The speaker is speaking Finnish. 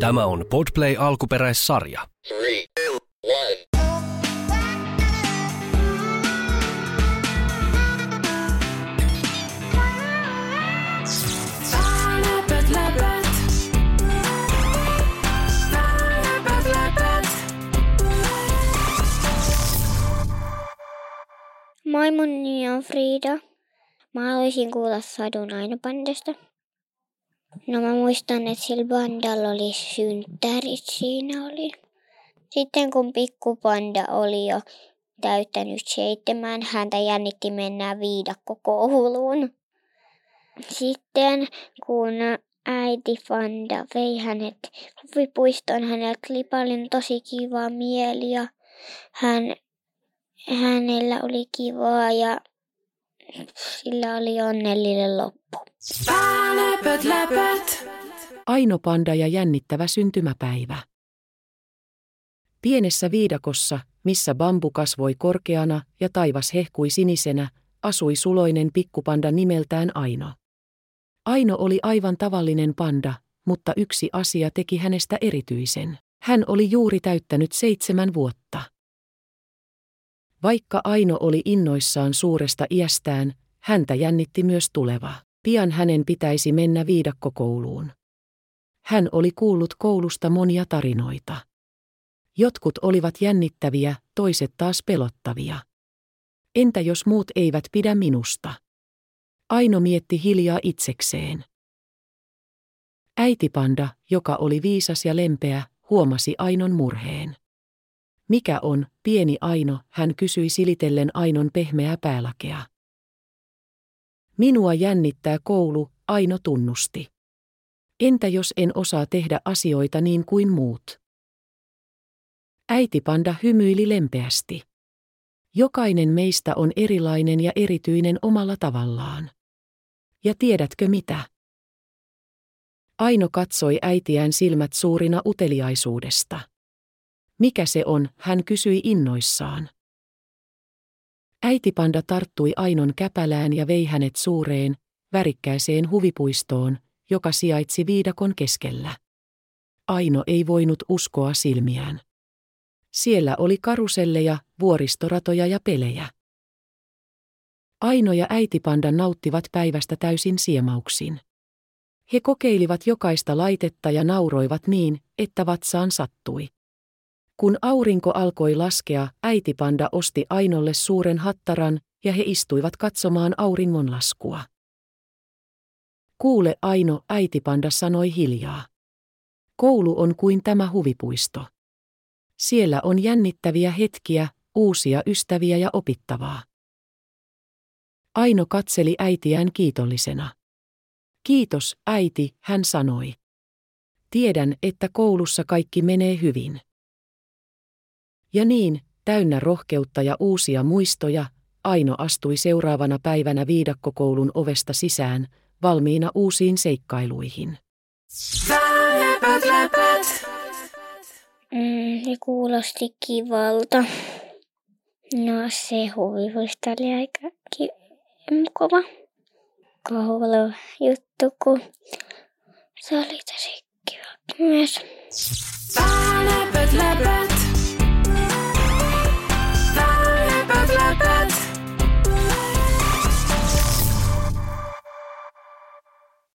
Tämä on Podplay alkuperäissarja. Three, two. Moi, mun nimi on Frida. Mä haluaisin kuulla sadun Aino-bandasta. No mä muistan, että sillä bandalla oli synttärit siinä oli. Sitten kun pikkupanda oli jo täyttänyt seitsemän, häntä jännitti mennä viidakkokouluun. Sitten kun äiti Fanda vei hänet huvipuistoon, hänellä oli paljon tosi kiva mieli ja hän, hänellä oli kivaa ja sillä oli onnellinen loppu. Läpät, läpät. Aino Panda ja jännittävä syntymäpäivä. Pienessä viidakossa, missä bambu kasvoi korkeana ja taivas hehkui sinisenä, asui suloinen pikkupanda nimeltään Aino. Aino oli aivan tavallinen panda, mutta yksi asia teki hänestä erityisen. Hän oli juuri täyttänyt seitsemän vuotta. Vaikka Aino oli innoissaan suuresta iästään, häntä jännitti myös tuleva. Pian hänen pitäisi mennä viidakkokouluun. Hän oli kuullut koulusta monia tarinoita. Jotkut olivat jännittäviä, toiset taas pelottavia. Entä jos muut eivät pidä minusta? Aino mietti hiljaa itsekseen. Äitipanda, joka oli viisas ja lempeä, huomasi Ainon murheen. Mikä on, pieni Aino, hän kysyi silitellen Ainon pehmeää päälakea. Minua jännittää koulu, Aino tunnusti. Entä jos en osaa tehdä asioita niin kuin muut? Äitipanda hymyili lempeästi. Jokainen meistä on erilainen ja erityinen omalla tavallaan. Ja tiedätkö mitä? Aino katsoi äitiään silmät suurina uteliaisuudesta. Mikä se on, hän kysyi innoissaan. Äitipanda tarttui Ainon käpälään ja vei hänet suureen, värikkääseen huvipuistoon, joka sijaitsi viidakon keskellä. Aino ei voinut uskoa silmiään. Siellä oli karuselleja, vuoristoratoja ja pelejä. Aino ja äitipanda nauttivat päivästä täysin siemauksin. He kokeilivat jokaista laitetta ja nauroivat niin, että vatsaan sattui. Kun aurinko alkoi laskea, äitipanda osti Ainolle suuren hattaran ja he istuivat katsomaan auringonlaskua. Kuule Aino, äitipanda sanoi hiljaa. Koulu on kuin tämä huvipuisto. Siellä on jännittäviä hetkiä, uusia ystäviä ja opittavaa. Aino katseli äitiään kiitollisena. Kiitos, äiti, hän sanoi. Tiedän, että koulussa kaikki menee hyvin. Ja niin, täynnä rohkeutta ja uusia muistoja, Aino astui seuraavana päivänä viidakkokoulun ovesta sisään, valmiina uusiin seikkailuihin. Mm, se kuulosti kivalta. No se huvipuisto oli aika ki- mukava koulu juttu, kun se oli tosi kiva myös. Läpät, läpät.